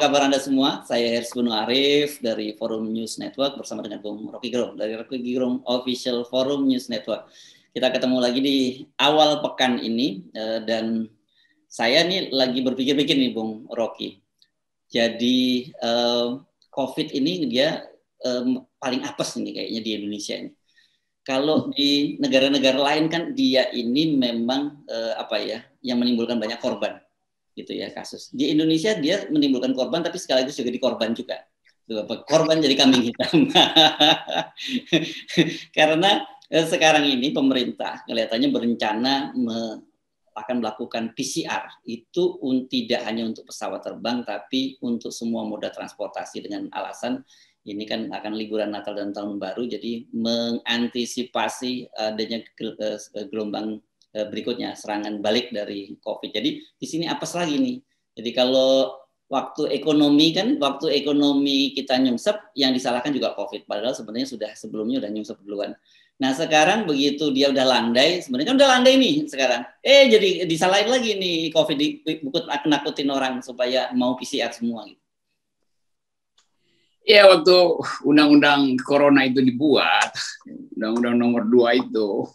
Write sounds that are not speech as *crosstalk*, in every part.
kabar Anda semua? Saya Hersbunu Gunung Arif dari Forum News Network bersama dengan Bung Rocky Gerung dari Rocky Gerung Official Forum News Network. Kita ketemu lagi di awal pekan ini eh, dan saya nih lagi berpikir-pikir nih Bung Rocky. Jadi eh, COVID ini dia eh, paling apes ini kayaknya di Indonesia ini. Kalau di negara-negara lain kan dia ini memang apa ya yang menimbulkan banyak korban gitu ya kasus. Di Indonesia dia menimbulkan korban tapi sekaligus juga dikorban juga. Korban jadi kambing hitam. *laughs* Karena eh, sekarang ini pemerintah kelihatannya berencana me, akan melakukan PCR itu un, tidak hanya untuk pesawat terbang tapi untuk semua moda transportasi dengan alasan ini kan akan liburan Natal dan Tahun Baru jadi mengantisipasi adanya eh, gelombang Eh, berikutnya serangan balik dari COVID. Jadi di sini apa lagi nih? Jadi kalau waktu ekonomi kan waktu ekonomi kita nyungsep yang disalahkan juga COVID. Padahal sebenarnya sudah sebelumnya udah nyungsep duluan. Nah sekarang begitu dia udah landai, sebenarnya kan udah landai nih sekarang. Eh jadi disalahin lagi nih COVID bukut nakutin orang supaya mau PCR semua gitu. Ya waktu undang-undang corona itu dibuat, undang-undang nomor 2 itu,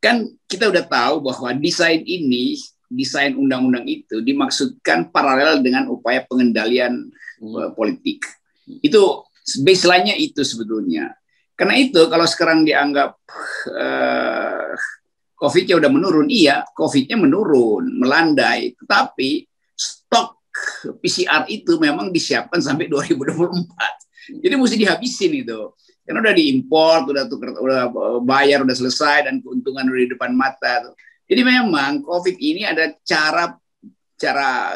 kan kita udah tahu bahwa desain ini, desain undang-undang itu dimaksudkan paralel dengan upaya pengendalian hmm. politik. Itu baseline-nya itu sebetulnya. Karena itu kalau sekarang dianggap uh, COVID-nya udah menurun, iya, COVID-nya menurun, melandai. Tetapi stok PCR itu memang disiapkan sampai 2024. Jadi mesti dihabisin itu karena udah diimpor, udah tuker, udah bayar, udah selesai dan keuntungan udah di depan mata. Jadi memang COVID ini ada cara cara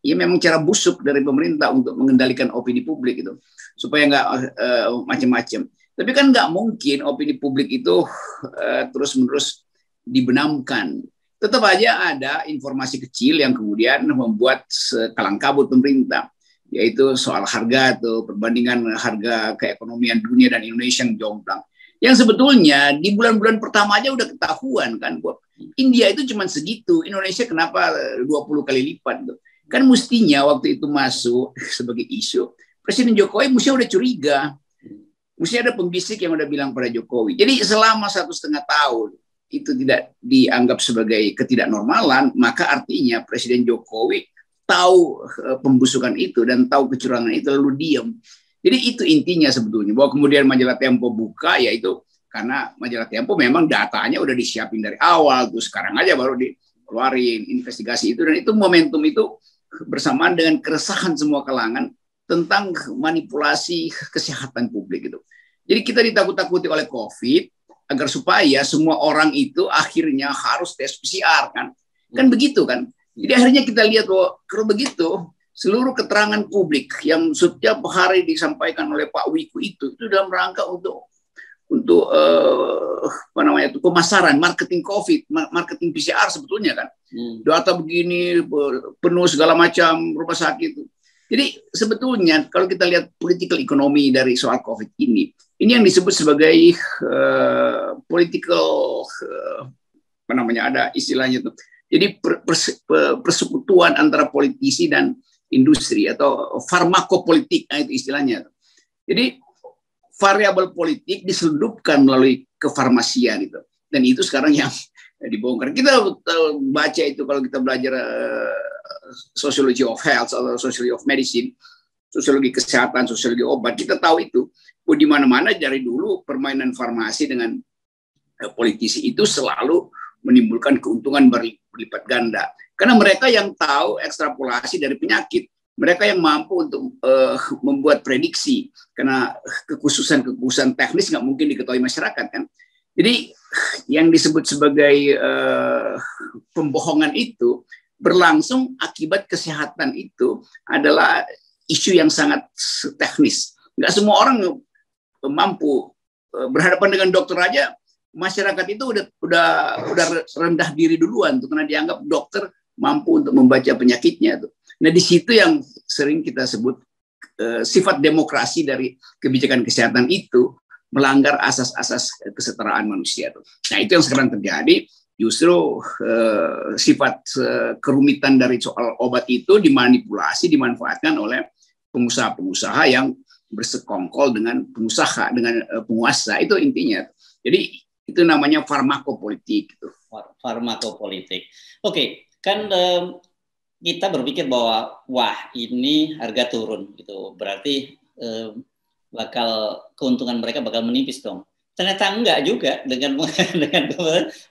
ya memang cara busuk dari pemerintah untuk mengendalikan opini publik itu supaya nggak uh, macam-macam. Tapi kan nggak mungkin opini publik itu uh, terus-menerus dibenamkan. Tetap aja ada informasi kecil yang kemudian membuat kalang kabut pemerintah yaitu soal harga atau perbandingan harga keekonomian dunia dan Indonesia yang jomplang. Yang sebetulnya di bulan-bulan pertama aja udah ketahuan kan buat India itu cuma segitu, Indonesia kenapa 20 kali lipat tuh. Kan mestinya waktu itu masuk *laughs* sebagai isu, Presiden Jokowi mestinya udah curiga. Mestinya ada pembisik yang udah bilang pada Jokowi. Jadi selama satu setengah tahun itu tidak dianggap sebagai ketidaknormalan, maka artinya Presiden Jokowi tahu uh, pembusukan itu dan tahu kecurangan itu lalu diam. Jadi itu intinya sebetulnya bahwa kemudian majalah Tempo buka yaitu karena majalah Tempo memang datanya udah disiapin dari awal tuh sekarang aja baru dikeluarin investigasi itu dan itu momentum itu bersamaan dengan keresahan semua kalangan tentang manipulasi kesehatan publik itu. Jadi kita ditakut-takuti oleh COVID agar supaya semua orang itu akhirnya harus tes PCR kan. Kan begitu kan. Jadi akhirnya kita lihat bahwa kalau begitu seluruh keterangan publik yang setiap hari disampaikan oleh Pak Wiku itu itu dalam rangka untuk untuk uh, apa namanya itu pemasaran marketing COVID, marketing PCR sebetulnya kan. Hmm. Data begini penuh segala macam rumah sakit. Jadi sebetulnya kalau kita lihat political ekonomi dari soal COVID ini, ini yang disebut sebagai uh, political uh, apa namanya ada istilahnya itu jadi persekutuan antara politisi dan industri atau farmakopolitik, nah itu istilahnya. Jadi variabel politik diselundupkan melalui kefarmasian itu. Dan itu sekarang yang *laughs* dibongkar. Kita baca itu kalau kita belajar uh, sociology of health atau sociology of medicine, sosiologi kesehatan, sosiologi obat, kita tahu itu. Oh, di mana-mana dari dulu permainan farmasi dengan uh, politisi itu selalu menimbulkan keuntungan berlipat ganda. Karena mereka yang tahu ekstrapolasi dari penyakit, mereka yang mampu untuk uh, membuat prediksi. Karena kekhususan-kekhususan teknis nggak mungkin diketahui masyarakat kan. Jadi yang disebut sebagai uh, pembohongan itu berlangsung akibat kesehatan itu adalah isu yang sangat teknis. Nggak semua orang mampu eh, berhadapan dengan dokter aja masyarakat itu udah udah udah rendah diri duluan tuh karena dianggap dokter mampu untuk membaca penyakitnya tuh. Nah di situ yang sering kita sebut uh, sifat demokrasi dari kebijakan kesehatan itu melanggar asas-asas kesetaraan manusia tuh. Nah itu yang sekarang terjadi justru uh, sifat uh, kerumitan dari soal obat itu dimanipulasi, dimanfaatkan oleh pengusaha-pengusaha yang bersekongkol dengan pengusaha, dengan penguasa. Itu intinya. Jadi itu namanya farmakopolitik. Gitu. Farmakopolitik. Oke, kan um, kita berpikir bahwa wah ini harga turun gitu, berarti um, bakal keuntungan mereka bakal menipis dong ternyata enggak juga dengan *laughs* dengan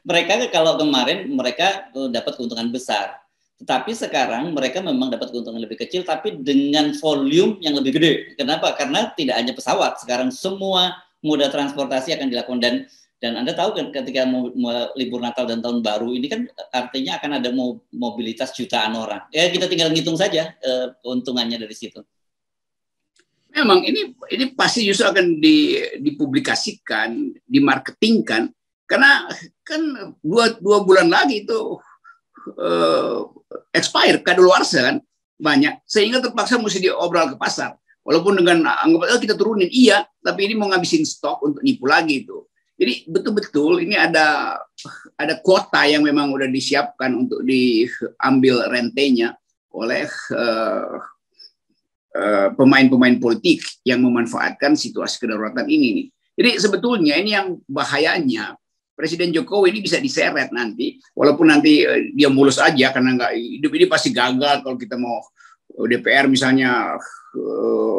mereka kalau kemarin mereka eh, dapat keuntungan besar tetapi sekarang mereka memang dapat keuntungan lebih kecil tapi dengan volume yang lebih gede kenapa karena tidak hanya pesawat sekarang semua moda transportasi akan dilakukan dan dan anda tahu kan ketika mau, libur Natal dan tahun baru ini kan artinya akan ada mobilitas jutaan orang. Ya kita tinggal ngitung saja uh, keuntungannya dari situ. Memang ini ini pasti justru akan di, dipublikasikan, dimarketingkan. Karena kan dua dua bulan lagi itu uh, expire kadaluarsa kan banyak. Sehingga terpaksa mesti diobrol ke pasar. Walaupun dengan anggap oh, kita turunin iya tapi ini mau ngabisin stok untuk nipu lagi itu jadi betul-betul ini ada ada kuota yang memang udah disiapkan untuk diambil rentenya oleh uh, Eh, pemain-pemain politik yang memanfaatkan situasi kedaruratan ini nih. Jadi sebetulnya ini yang bahayanya Presiden Jokowi ini bisa diseret nanti, walaupun nanti uh, dia mulus aja karena nggak hidup ini pasti gagal kalau kita mau DPR misalnya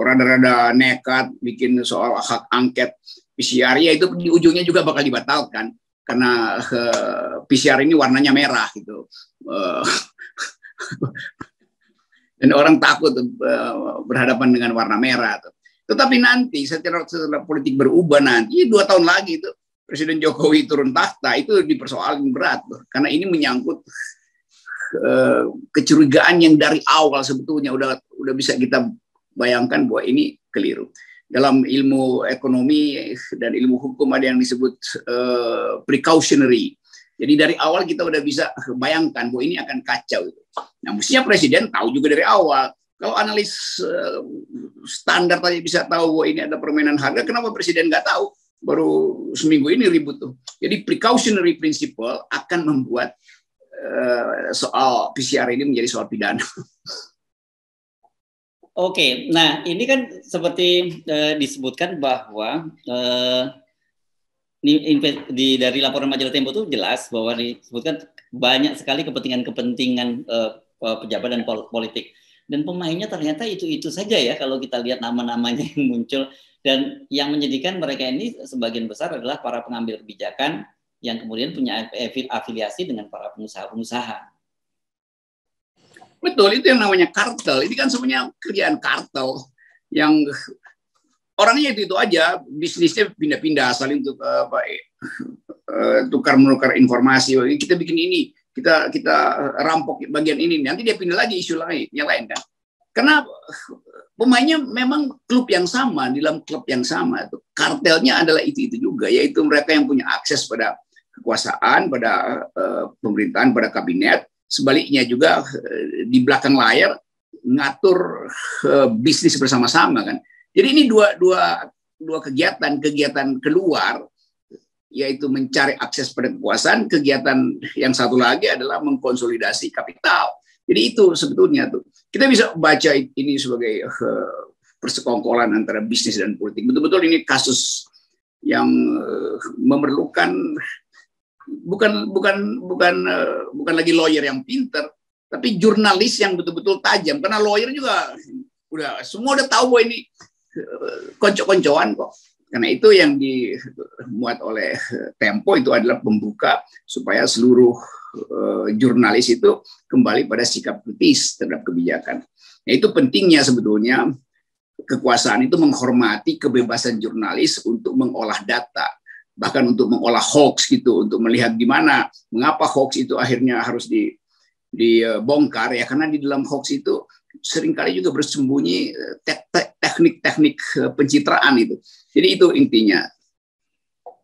rada rada-rada nekat bikin soal hak angket PCR ya itu di ujungnya juga bakal dibatalkan karena uh, PCR ini warnanya merah gitu. Uh, *laughs* dan orang takut uh, berhadapan dengan warna merah. Tuh. Tetapi nanti setelah, setelah politik berubah nanti dua tahun lagi itu Presiden Jokowi turun tahta itu dipersoalkan berat tuh. karena ini menyangkut uh, kecurigaan yang dari awal sebetulnya udah udah bisa kita bayangkan bahwa ini keliru. Dalam ilmu ekonomi dan ilmu hukum ada yang disebut uh, precautionary jadi dari awal kita udah bisa bayangkan bahwa ini akan kacau. Nah, mestinya presiden tahu juga dari awal. Kalau analis uh, standar tadi bisa tahu bahwa ini ada permainan harga, kenapa presiden nggak tahu? Baru seminggu ini ribut tuh. Jadi precautionary principle akan membuat uh, soal PCR ini menjadi soal pidana. *laughs* Oke, nah ini kan seperti uh, disebutkan bahwa uh, di dari laporan majalah Tempo itu jelas bahwa disebutkan banyak sekali kepentingan-kepentingan uh, pejabat dan politik dan pemainnya ternyata itu-itu saja ya kalau kita lihat nama-namanya yang muncul dan yang menjadikan mereka ini sebagian besar adalah para pengambil kebijakan yang kemudian punya afiliasi dengan para pengusaha-pengusaha. Betul, itu yang namanya kartel. Ini kan sebenarnya kerjaan kartel yang orangnya itu itu aja. Bisnisnya pindah-pindah saling untuk uh, apa uh, tukar menukar informasi. Oh, kita bikin ini kita kita rampok bagian ini. Nanti dia pindah lagi isu lain yang lain kan. Karena pemainnya memang klub yang sama di dalam klub yang sama itu. Kartelnya adalah itu itu juga yaitu mereka yang punya akses pada kekuasaan pada uh, pemerintahan pada kabinet sebaliknya juga uh, di belakang layar ngatur uh, bisnis bersama-sama kan jadi ini dua dua dua kegiatan, kegiatan keluar yaitu mencari akses pada kekuasaan, kegiatan yang satu lagi adalah mengkonsolidasi kapital. Jadi itu sebetulnya tuh. Kita bisa baca ini sebagai uh, persekongkolan antara bisnis dan politik. Betul-betul ini kasus yang memerlukan bukan bukan bukan uh, bukan lagi lawyer yang pinter, tapi jurnalis yang betul-betul tajam. Karena lawyer juga udah semua udah tahu bahwa ini konco-koncoan kok. Karena itu yang dimuat oleh Tempo itu adalah pembuka supaya seluruh uh, jurnalis itu kembali pada sikap kritis terhadap kebijakan. Nah, itu pentingnya sebetulnya kekuasaan itu menghormati kebebasan jurnalis untuk mengolah data, bahkan untuk mengolah hoax gitu, untuk melihat di mana mengapa hoax itu akhirnya harus di dibongkar ya karena di dalam hoax itu sering kali juga bersembunyi eh, teknik-teknik eh, pencitraan itu. Jadi itu intinya.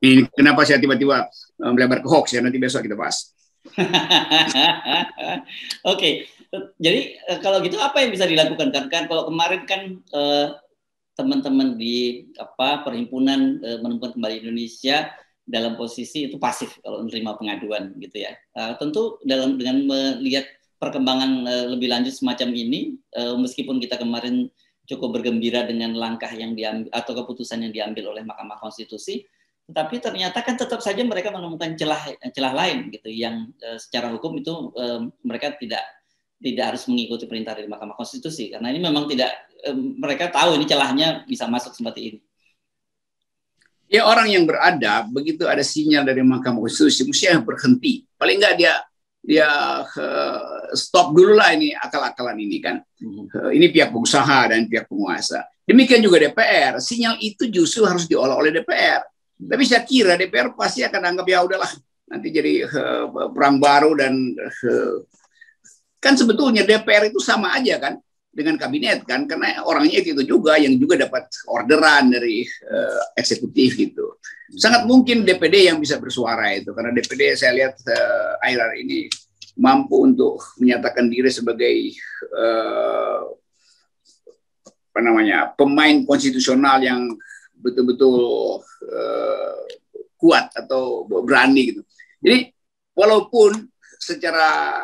Ini kenapa saya tiba-tiba eh, melebar ke hoax ya nanti besok kita bahas. *laughs* Oke, jadi kalau gitu apa yang bisa dilakukan kan? kan kalau kemarin kan teman-teman di apa perhimpunan menemukan kembali Indonesia dalam posisi itu pasif kalau menerima pengaduan gitu ya. Uh, tentu dalam dengan melihat perkembangan uh, lebih lanjut semacam ini, uh, meskipun kita kemarin cukup bergembira dengan langkah yang diambil atau keputusan yang diambil oleh Mahkamah Konstitusi, tetapi ternyata kan tetap saja mereka menemukan celah celah lain gitu yang uh, secara hukum itu uh, mereka tidak tidak harus mengikuti perintah dari Mahkamah Konstitusi karena ini memang tidak uh, mereka tahu ini celahnya bisa masuk seperti ini. Ya orang yang beradab begitu ada sinyal dari Mahkamah Konstitusi mesti berhenti. Paling enggak dia dia uh, stop dulu lah ini akal-akalan ini kan. Uh, ini pihak pengusaha dan pihak penguasa. Demikian juga DPR. Sinyal itu justru harus diolah oleh DPR. Tapi saya kira DPR pasti akan anggap ya udahlah nanti jadi uh, perang baru dan uh, kan sebetulnya DPR itu sama aja kan dengan kabinet kan karena orangnya itu juga yang juga dapat orderan dari uh, eksekutif gitu. Sangat mungkin DPD yang bisa bersuara itu karena DPD saya lihat uh, akhir ini mampu untuk menyatakan diri sebagai uh, apa namanya pemain konstitusional yang betul-betul uh, kuat atau berani gitu. Jadi walaupun secara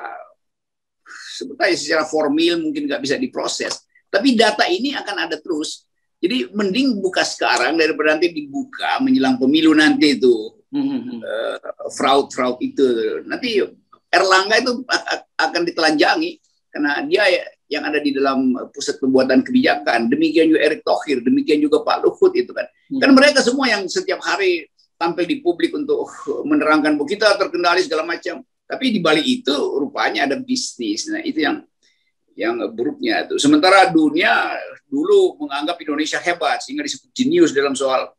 sebetulnya secara formil mungkin nggak bisa diproses. Tapi data ini akan ada terus. Jadi mending buka sekarang daripada nanti dibuka menjelang pemilu nanti itu mm-hmm. uh, fraud fraud itu. Nanti Erlangga itu *laughs* akan ditelanjangi karena dia yang ada di dalam pusat pembuatan kebijakan. Demikian juga Erick Thohir, demikian juga Pak Luhut itu kan. Hmm. Kan mereka semua yang setiap hari tampil di publik untuk menerangkan bahwa kita terkendali segala macam. Tapi di balik itu rupanya ada bisnis. Nah, itu yang yang buruknya itu. Sementara dunia dulu menganggap Indonesia hebat sehingga disebut jenius dalam soal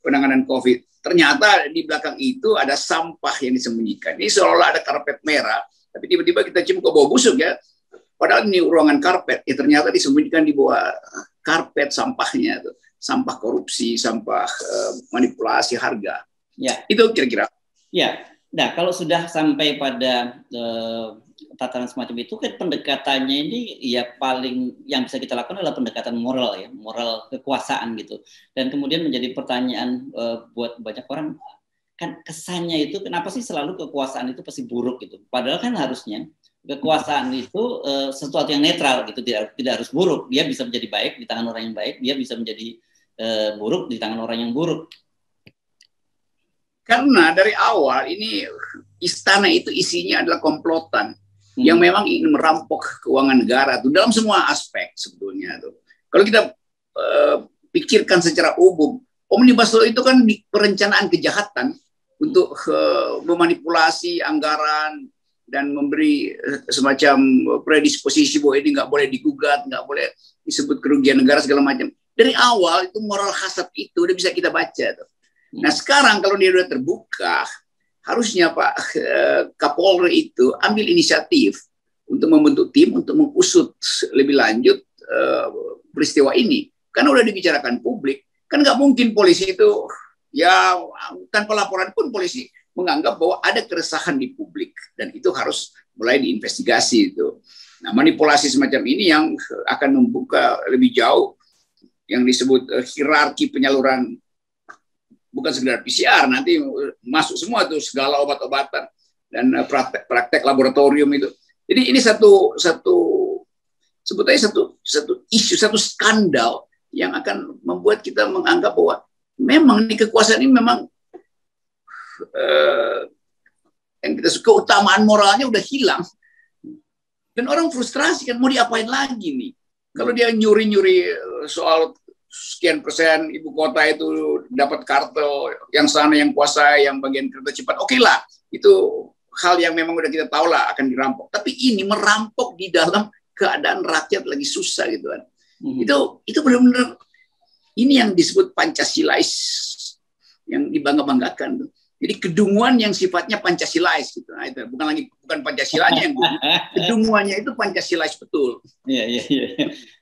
penanganan COVID. Ternyata di belakang itu ada sampah yang disembunyikan. Ini seolah ada karpet merah, tapi tiba-tiba kita cium ke bawah busuk ya. Padahal ini ruangan karpet, ya ternyata disembunyikan di bawah karpet sampahnya itu. Sampah korupsi, sampah uh, manipulasi harga. Ya. Itu kira-kira. Ya, Nah, kalau sudah sampai pada uh, tataran semacam itu kan pendekatannya ini ya paling yang bisa kita lakukan adalah pendekatan moral ya, moral kekuasaan gitu. Dan kemudian menjadi pertanyaan uh, buat banyak orang kan kesannya itu kenapa sih selalu kekuasaan itu pasti buruk gitu. Padahal kan harusnya kekuasaan itu uh, sesuatu yang netral gitu, tidak tidak harus buruk. Dia bisa menjadi baik di tangan orang yang baik, dia bisa menjadi uh, buruk di tangan orang yang buruk karena dari awal ini istana itu isinya adalah komplotan hmm. yang memang ingin merampok keuangan negara tuh dalam semua aspek sebetulnya tuh. Kalau kita uh, pikirkan secara umum, omnibus law itu kan di perencanaan kejahatan untuk uh, memanipulasi anggaran dan memberi uh, semacam predisposisi bahwa ini nggak boleh digugat, nggak boleh disebut kerugian negara segala macam. Dari awal itu moral hasad itu udah bisa kita baca tuh. Nah sekarang kalau dia sudah terbuka, harusnya Pak eh, Kapolri itu ambil inisiatif untuk membentuk tim untuk mengusut lebih lanjut eh, peristiwa ini. Karena udah dibicarakan publik, kan nggak mungkin polisi itu ya tanpa laporan pun polisi menganggap bahwa ada keresahan di publik dan itu harus mulai diinvestigasi itu. Nah manipulasi semacam ini yang akan membuka lebih jauh yang disebut uh, hierarki penyaluran bukan sekedar PCR nanti masuk semua tuh segala obat-obatan dan eh, praktek, praktek laboratorium itu. Jadi ini satu satu sebetulnya satu satu isu satu skandal yang akan membuat kita menganggap bahwa memang ini kekuasaan ini memang uh, yang kita keutamaan moralnya udah hilang dan orang frustrasi kan mau diapain lagi nih kalau dia nyuri-nyuri soal sekian persen ibu kota itu dapat kartu yang sana yang kuasa yang bagian kereta cepat. Oke okay lah itu hal yang memang udah kita tahu lah akan dirampok. Tapi ini merampok di dalam keadaan rakyat lagi susah gitu kan. Hmm. itu itu benar-benar ini yang disebut pancasilais yang dibangga banggakan tuh jadi kedunguan yang sifatnya Pancasilais gitu. Nah, itu bukan lagi bukan Pancasilanya yang *laughs* kedunguannya itu Pancasilais betul. Iya, iya, iya.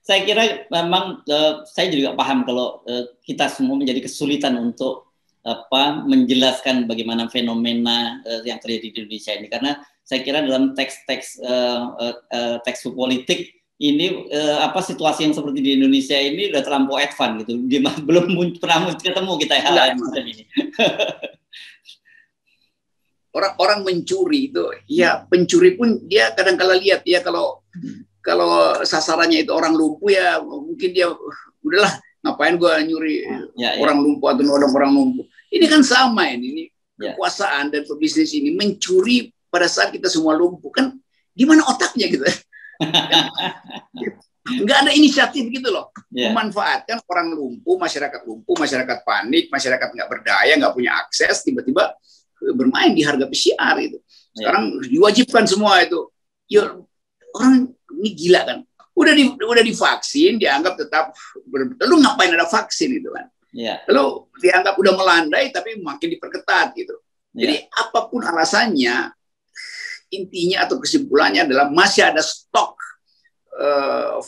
Saya kira memang uh, saya juga paham kalau uh, kita semua menjadi kesulitan untuk apa menjelaskan bagaimana fenomena uh, yang terjadi di Indonesia ini karena saya kira dalam teks-teks uh, uh, uh, teks politik ini uh, apa situasi yang seperti di Indonesia ini udah terlampau advance gitu. Dia *laughs* belum pernah ketemu kita hal-hal ini. *laughs* orang-orang mencuri itu ya pencuri pun dia kadang kala lihat ya kalau kalau sasarannya itu orang lumpuh ya mungkin dia udahlah ngapain gua nyuri ya, ya. orang lumpuh atau nolong orang lumpuh ini kan sama ini, ini ya. kekuasaan dan pebisnis ini mencuri pada saat kita semua lumpuh kan di mana otaknya gitu *laughs* nggak ada inisiatif gitu loh yeah. memanfaatkan orang lumpuh masyarakat lumpuh masyarakat panik masyarakat nggak berdaya nggak punya akses tiba-tiba bermain di harga PCR itu ya. sekarang yeah. diwajibkan semua itu ya orang ini gila kan udah di udah divaksin dianggap tetap ber, lalu ngapain ada vaksin itu kan yeah. lalu dianggap udah melandai tapi makin diperketat gitu yeah. jadi apa pun alasannya intinya atau kesimpulannya adalah masih ada stok uh,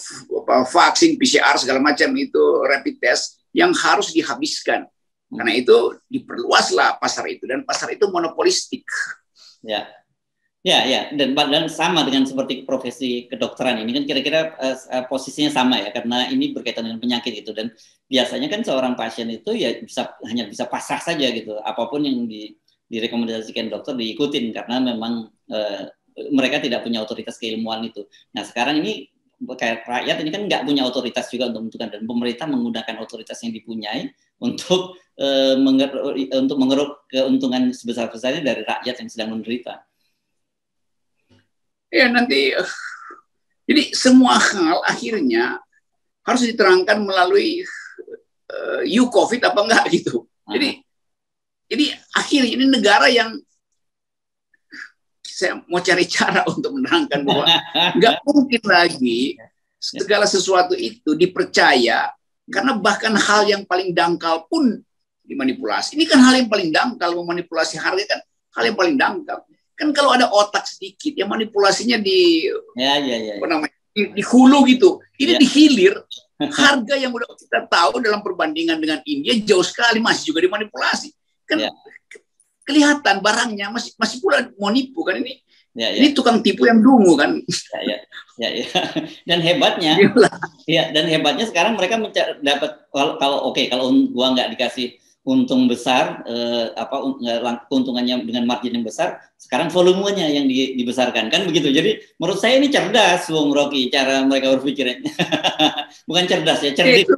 vaksin PCR segala macam itu rapid test yang harus dihabiskan. Karena itu diperluaslah pasar itu dan pasar itu monopolistik. Ya. Ya, ya, dan dan sama dengan seperti profesi kedokteran ini kan kira-kira uh, posisinya sama ya karena ini berkaitan dengan penyakit itu dan biasanya kan seorang pasien itu ya bisa hanya bisa pasrah saja gitu apa pun yang di direkomendasikan dokter diikutin karena memang uh, mereka tidak punya otoritas keilmuan itu. Nah sekarang ini kayak rakyat ini kan nggak punya otoritas juga untuk menentukan dan pemerintah menggunakan otoritas yang dipunyai untuk uh, menger untuk mengeruk keuntungan sebesar besarnya dari rakyat yang sedang menderita. Ya nanti uh, jadi semua hal akhirnya harus diterangkan melalui uh, you COVID apa enggak *laughs* gitu. Jadi jadi akhirnya ini negara yang saya mau cari cara *laughs* untuk menerangkan bahwa *laughs* nggak mungkin lagi segala sesuatu itu dipercaya karena bahkan hal yang paling dangkal pun dimanipulasi. Ini kan hal yang paling dangkal memanipulasi harga kan hal yang paling dangkal. Kan kalau ada otak sedikit ya manipulasinya di ya, ya, ya, apa namanya di, di hulu gitu. Ini ya. di hilir harga yang udah kita tahu dalam perbandingan dengan India jauh sekali masih juga dimanipulasi. Kan ya kelihatan barangnya masih masih pula mau nipu kan ini ya, ya. ini tukang tipu yang dungu kan? Ya, ya. Ya, ya. *laughs* dan hebatnya. Ya dan hebatnya sekarang mereka dapat kalau, kalau oke okay, kalau gua nggak dikasih untung besar eh, apa keuntungannya dengan margin yang besar sekarang volumenya yang di, dibesarkan. Kan begitu. Jadi menurut saya ini cerdas Bung Rocky cara mereka berpikirnya. *laughs* Bukan cerdas ya cerdik. Itu,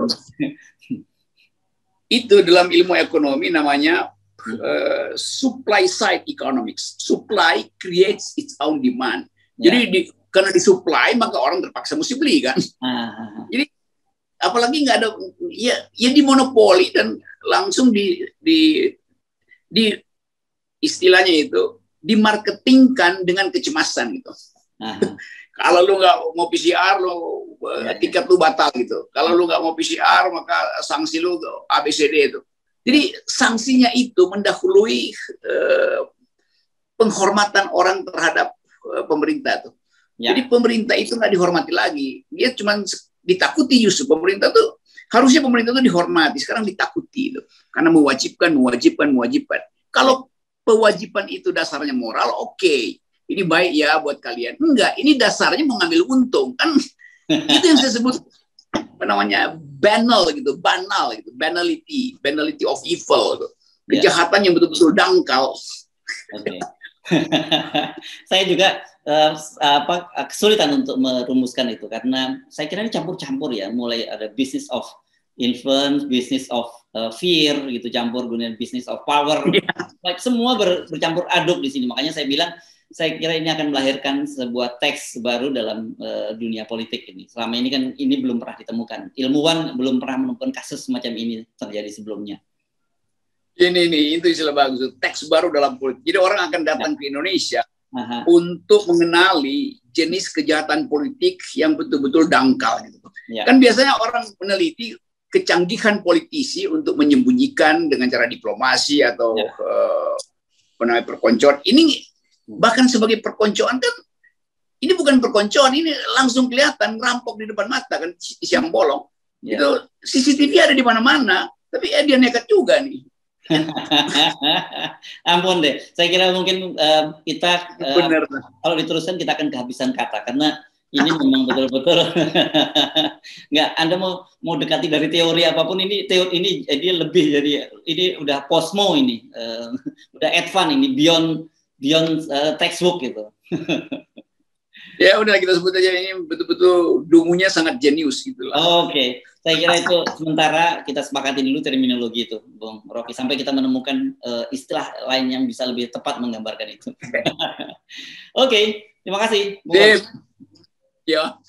itu dalam ilmu ekonomi namanya uh, supply side economics. Supply creates its own demand. Yeah. Jadi di, karena disuplai maka orang terpaksa mesti beli kan. Uh. Jadi apalagi nggak ada ya ya di monopoli dan langsung di di di istilahnya itu dimarketingkan dengan kecemasan gitu. Uh. *laughs* Kalau lu nggak mau PCR, lu yeah, iya. tiket lu batal gitu. Kalau lu nggak mau PCR, maka sanksi lu ABCD itu. Jadi sanksinya itu mendahului eh, penghormatan orang terhadap eh, pemerintah tuh. Ya. Jadi pemerintah itu nggak dihormati lagi. Dia cuma ditakuti justru pemerintah tuh harusnya pemerintah itu dihormati. Sekarang ditakuti itu karena mewajibkan, mewajibkan, mewajibkan. Kalau kewajiban itu dasarnya moral, oke. Okay. Ini baik ya buat kalian. Enggak, ini dasarnya mengambil untung kan. *laughs* itu yang saya sebut apa namanya banal gitu, banal gitu, banality, banality of evil, gitu. Kejahatan yeah. yang betul-betul dangkal. Okay. *laughs* saya juga uh, apa kesulitan untuk merumuskan itu karena saya kira ini campur-campur ya, mulai ada business of influence, business of uh, fear gitu, campur dunia business of power, yeah. like semua ber, bercampur aduk di sini. Makanya saya bilang saya kira ini akan melahirkan sebuah teks baru dalam uh, dunia politik ini. Selama ini kan ini belum pernah ditemukan. Ilmuwan belum pernah menemukan kasus semacam ini terjadi sebelumnya. Ini ini itu istilah bagus. Teks baru dalam politik. Jadi orang akan datang ya. ke Indonesia Aha. untuk mengenali jenis kejahatan politik yang betul-betul dangkal. Gitu. Ya. Kan biasanya orang meneliti kecanggihan politisi untuk menyembunyikan dengan cara diplomasi atau ya. uh, perkoncoan. Ini Bahkan sebagai perkoncoan kan ini bukan perkoncoan, ini langsung kelihatan rampok di depan mata kan siang bolong. Yeah. Itu CCTV ada di mana-mana, tapi ya dia nekat juga nih. *laughs* Ampun deh, saya kira mungkin uh, kita uh, kalau diteruskan kita akan kehabisan kata karena ini memang betul-betul *laughs* nggak Anda mau mau dekati dari teori apa pun ini teori ini jadi lebih jadi ini udah posmo ini uh, *laughs* udah advance ini beyond beyond uh, textbook gitu. *laughs* ya udah kita sebut aja ini betul-betul dungunya sangat jenius gitu lah. Oh, Oke, okay. saya kira itu sementara kita sepakati dulu terminologi itu, Bung Rocky, sampai kita menemukan uh, istilah lain yang bisa lebih tepat menggambarkan itu. *laughs* *laughs* Oke, okay. terima kasih. Bung. Ya.